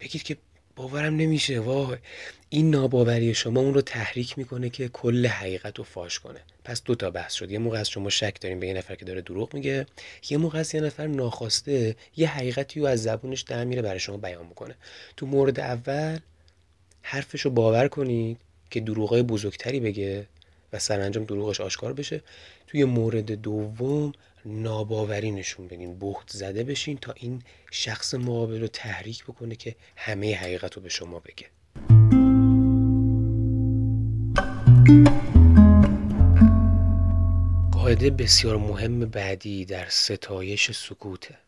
بگید که باورم نمیشه. وای. این ناباوری شما اون رو تحریک می‌کنه که کل حقیقت رو فاش کنه. پس دو تا بحث شد. یه موقع از شما شک داریم به یه نفر که داره دروغ میگه. یه موقع از یه نفر ناخواسته یه حقیقتی رو از زبونش در میره برای شما بیان می‌کنه. تو مورد اول حرفش رو باور کنید که دروغای بزرگتری بگه و سرانجام دروغش آشکار بشه. توی مورد دوم ناباوری نشون بدین بهت زده بشین تا این شخص مقابل رو تحریک بکنه که همه حقیقت رو به شما بگه. قاعده بسیار مهم بعدی در ستایش سکوته.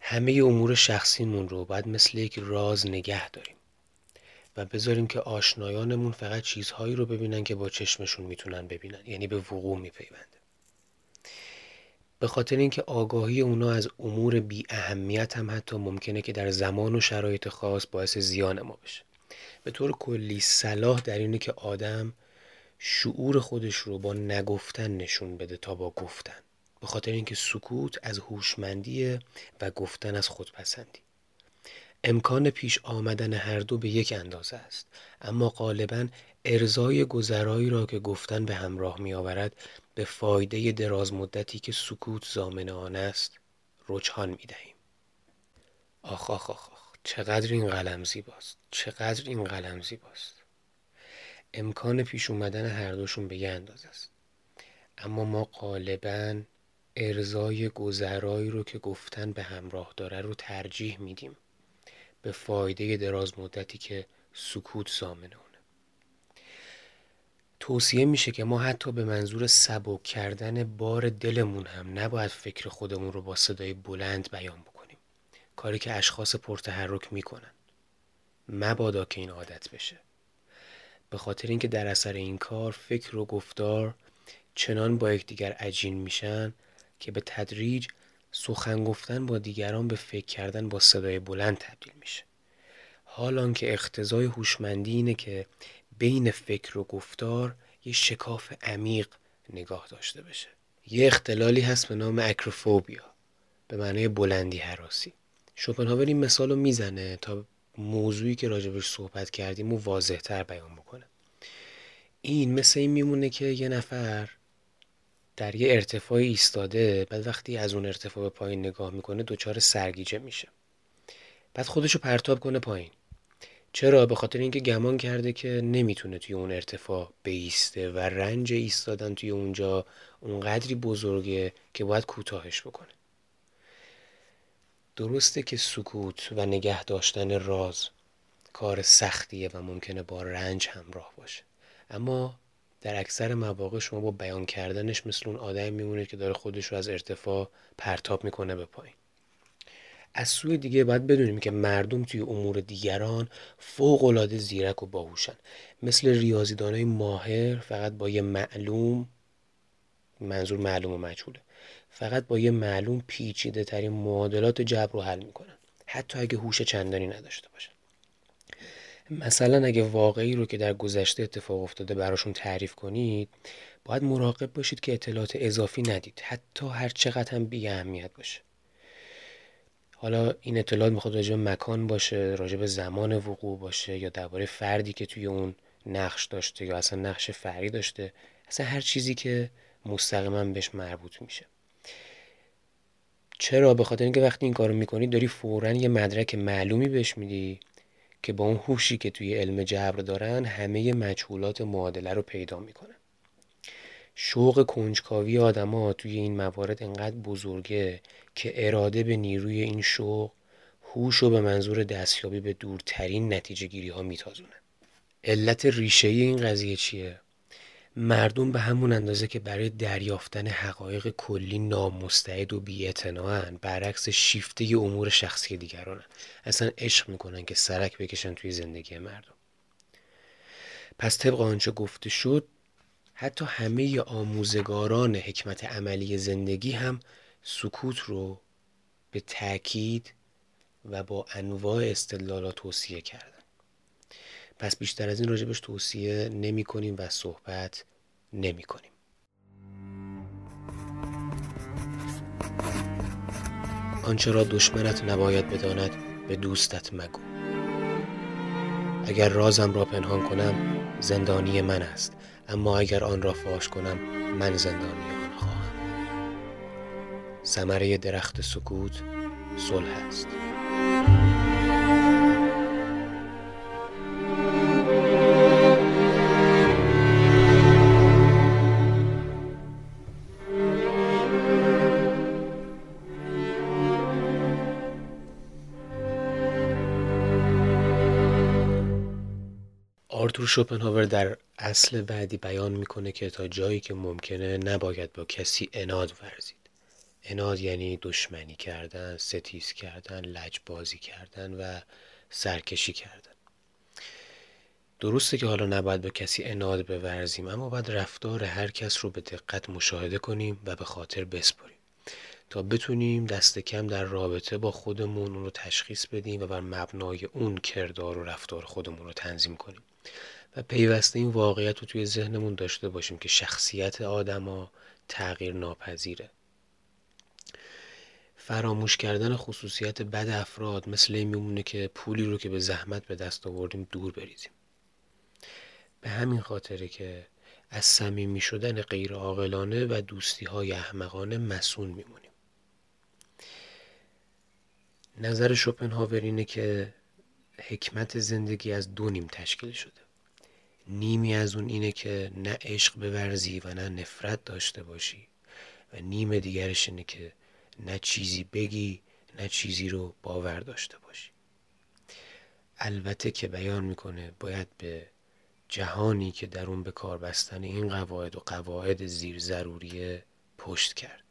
همه امور شخصیمون رو باید مثل یک راز نگه داریم و بذاریم که آشنایانمون فقط چیزهایی رو ببینن که با چشمشون می‌تونن ببینن یعنی به وقوع میپیونده به خاطر اینکه آگاهی اونا از امور بی اهمیت هم حتی ممکنه که در زمان و شرایط خاص باعث زیان ما بشه. به طور کلی صلاح در اینه که آدم شعور خودش رو با نگفتن نشون بده تا با گفتن. به خاطر اینکه سکوت از هوشمندی و گفتن از خودپسندی. امکان پیش آمدن هر دو به یک اندازه است. اما غالبا ارزای گذرایی را که گفتن به همراه می آورد به فایده دراز مدتی که سکوت زامن آن است رجحان می دهیم. آخ آخ آخ آخ چقدر این قلم زیباست چقدر این قلم زیباست. امکان پیش اومدن هر دوشون به یه اندازه است. اما ما غالبا ارزای گذرایی رو که گفتن به همراه داره رو ترجیح میدیم. به فایده دراز مدتی که سکوت زامن توصیه میشه که ما حتی به منظور سبک کردن بار دلمون هم نباید فکر خودمون رو با صدای بلند بیان بکنیم. کاری که اشخاص پرتحرک می‌کنن. مبادا که این عادت بشه. به خاطر اینکه در اثر این کار فکر و گفتار چنان با یکدیگر عجین میشن که به تدریج سخن گفتن با دیگران به فکر کردن با صدای بلند تبدیل میشه. حالان که اختزای هوشمندی اینه که بین فکر و گفتار یه شکاف عمیق نگاه داشته بشه. یه اختلالی هست به نام اکروفوبیا به معنای بلندی حراسی. شوپنهاور این مثال رو می‌زنه تا موضوعی که راجبش صحبت کردیم و واضح تر بیان بکنه. این مثل این میمونه که یه نفر در یه ارتفاع ایستاده بعد وقتی از اون ارتفاع به پایین نگاه می‌کنه دچار سرگیجه میشه. بعد خودشو پرتاب کنه پایین. چرا؟ به خاطر اینکه گمان کرده که نمی‌تونه توی اون ارتفاع بیسته و رنج ایستادن توی اونجا اونقدری بزرگه که باید کوتاهش بکنه. درسته که سکوت و نگه داشتن راز کار سختیه و ممکنه با رنج همراه باشه. اما در اکثر مواقع شما با بیان کردنش مثل اون آدم میمونه که داره خودش رو از ارتفاع پرتاب می‌کنه به پایین. از سوی دیگه باید بدونیم که مردم توی امور دیگران فوق العاده زیرک و باهوشن. مثل ریاضیدانای ماهر فقط با یه معلوم منظور معلوم و مجهوله. فقط با یه معلوم پیچیده ترین معادلات جبر رو حل می‌کنن. حتی اگه هوش چندانی نداشته باشن. مثلا اگه واقعی رو که در گذشته اتفاق افتاده براشون تعریف کنید باید مراقب باشید که اطلاعات اضافی ندید. حتی هر چقدر هم بی اهمیت باشه. حالا این اطلاعات می‌خواد راجع مکان باشه راجع به زمان وقوع باشه یا درباره فردی که توی اون نقش داشته یا اصلا نقش فری داشته اصلا هر چیزی که مستقیما بهش مربوط میشه. چرا؟ به خاطر اینکه وقتی این کارو می‌کنی داری فورا یه مدرک معلومی بهش میدی که با اون هوشی که توی علم جبر دارن همه مجهولات معادله رو پیدا می‌کنن شوق کنجکاوی آدما توی این موارد انقدر بزرگه که اراده به نیروی این شوق هوش رو به منظور دستیابی به دورترین نتیجه گیری ها میتازونه. علت ریشه این قضیه چیه؟ مردم به همون اندازه که برای دریافتن حقایق کلی نامستعد و بیاعتناان برعکس شیفته امور شخصی دیگرانن. اصلا عشق می‌کنن که سرک بکشن توی زندگی مردم. پس طبق آنچه گفته شد حتی همه آموزگاران حکمت عملی زندگی هم سکوت رو به تاکید و با انواع استدلالات توصیه کردن. پس بیشتر از این راجبش توصیه نمی کنیم و صحبت نمی کنیم. آنچه را دشمنت نباید بداند به دوستت مگو. اگر رازم را پنهان کنم زندانی من است. اما اگر آن را فاش کنم من زندانی آن خواهم. ثمره درخت سکوت صلح است. آرتور شوپنهاور در اصل بعدی بیان می‌کنه که تا جایی که ممکنه نباید با کسی اناد ورزید. اناد یعنی دشمنی کردن ستیز کردن لجبازی کردن و سرکشی کردن. درسته که حالا نباید به کسی اناد بورزیم اما باید رفتار هر کس رو به دقت مشاهده کنیم و به خاطر بسپاریم تا بتونیم دست کم در رابطه با خودمون اون رو تشخیص بدیم و بر مبنای اون کردار و رفتار خودمون رو تنظیم کنیم. و پیوسته این واقعیت رو توی ذهنمون داشته باشیم که شخصیت آدما تغییر ناپذیره. فراموش کردن خصوصیت بد افراد مثل این میمونه که پولی رو که به زحمت به دست آوردیم دور بریزیم. به همین خاطره که از صمیمی شدن غیر عاقلانه و دوستی های احمقانه مسون میمونیم. نظر شوپنهاور اینه که حکمت زندگی از دو نیم تشکیل شده. نیمی از اون اینه که نه عشق بورزی و نه نفرت داشته باشی. و نیم دیگرش اینه که نه چیزی بگی نه چیزی رو باور داشته باشی. البته که بیان می‌کنه باید به جهانی که در اون به کار بستن این قواعد و قواعد زیر ضروریه پشت کرد.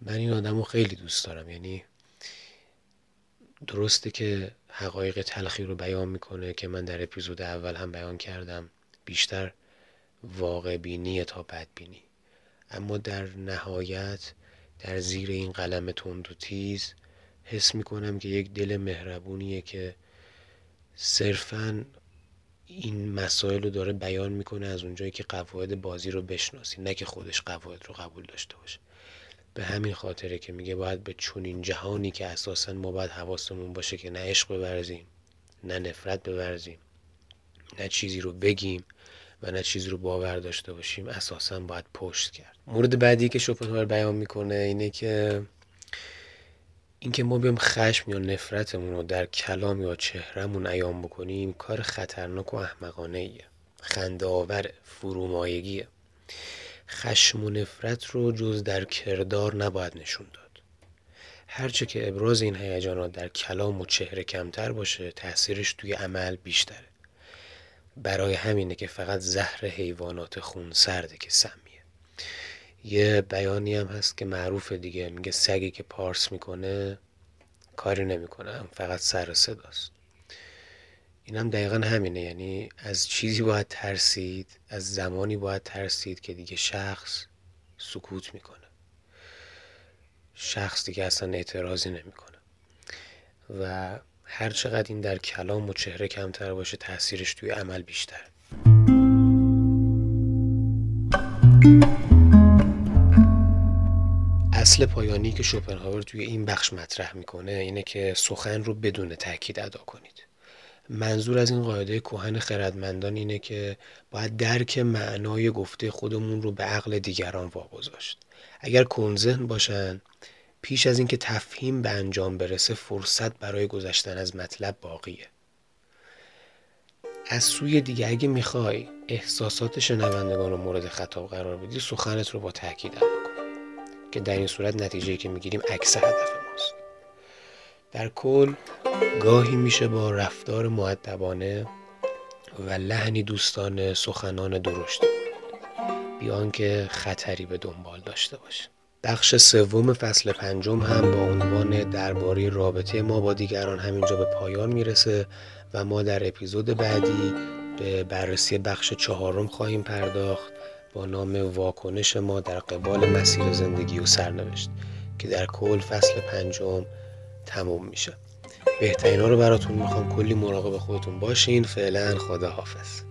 من این آدم رو خیلی دوست دارم یعنی درسته که حقایق تلخی رو بیان می‌کنه که من در اپیزود اول هم بیان کردم بیشتر واقع بینی تا بدبینی اما در نهایت در زیر این قلم تند و تیز حس می‌کنم که یک دل مهربونیه که صرفا این مسائل رو داره بیان می‌کنه از اونجایی که قواعد بازی رو بشناسی نه که خودش قواعد رو قبول داشته باشه. به همین خاطره که میگه باید به چونین جهانی که اساسا ما باید حواسمون باشه که نه عشق بورزیم نه نفرت بورزیم نه چیزی رو بگیم و نه چیزی رو باور داشته باشیم اساسا باید پشت کرد. مورد بعدی که شوپنهاور بیان می‌کنه اینه که اینکه ما بیام خشم یا نفرتمون رو در کلام یا چهرهمون ایام بکنیم کار خطرناک و احمقانه ایه خنده آور فرومایگیه. خشم و نفرت رو جز در کردار نباید نشون داد. هرچه که ابراز این هیجانات در کلام و چهره کمتر باشه تاثیرش توی عمل بیشتره. برای همینه که فقط زهر حیوانات خون سرده که سمیه. یه بیانی هم هست که معروف دیگه میگه سگی که پارس می‌کنه کاری نمی‌کنه فقط سر صداست. این هم دقیقا همینه. یعنی از چیزی باید ترسید از زمانی باید ترسید که دیگه شخص سکوت می‌کنه. شخص دیگه اصلا اعتراضی نمی‌کنه. و هر چقدر این در کلام و چهره کمتر باشه تاثیرش توی عمل بیشتر اصل پایانی که شوپنهاور توی این بخش مطرح می‌کنه اینه که سخن رو بدون تاکید ادا کنید. منظور از این قاعده کهن خردمندان اینه که باید درک معنای گفته خودمون رو به عقل دیگران واگذاشت. اگر کنزهن باشن پیش از اینکه تفهیم به انجام برسه فرصت برای گذشتن از مطلب باقیه. از سوی دیگه اگه می‌خوای احساسات شنوندگان رو مورد خطاب قرار بدی سخنت رو با تاکید ادا کن. که در این صورت نتیجه که می‌گیریم عکس هدف ماست. در کل گاهی میشه با رفتار معدبانه و لحنی دوستانه سخنان درشت. بیان که خطری به دنبال داشته باشه. بخش سوم فصل پنجم هم با عنوان درباره رابطه ما با دیگران همینجا به پایان می‌رسه و ما در اپیزود بعدی به بررسی بخش چهارم خواهیم پرداخت با نام واکنش ما در قبال مسیر زندگی و سرنوشت که در کل فصل پنجم تموم میشه. بهترین ها رو براتون می‌خوام. کلی مراقب خودتون باشین. فعلا خدا حافظ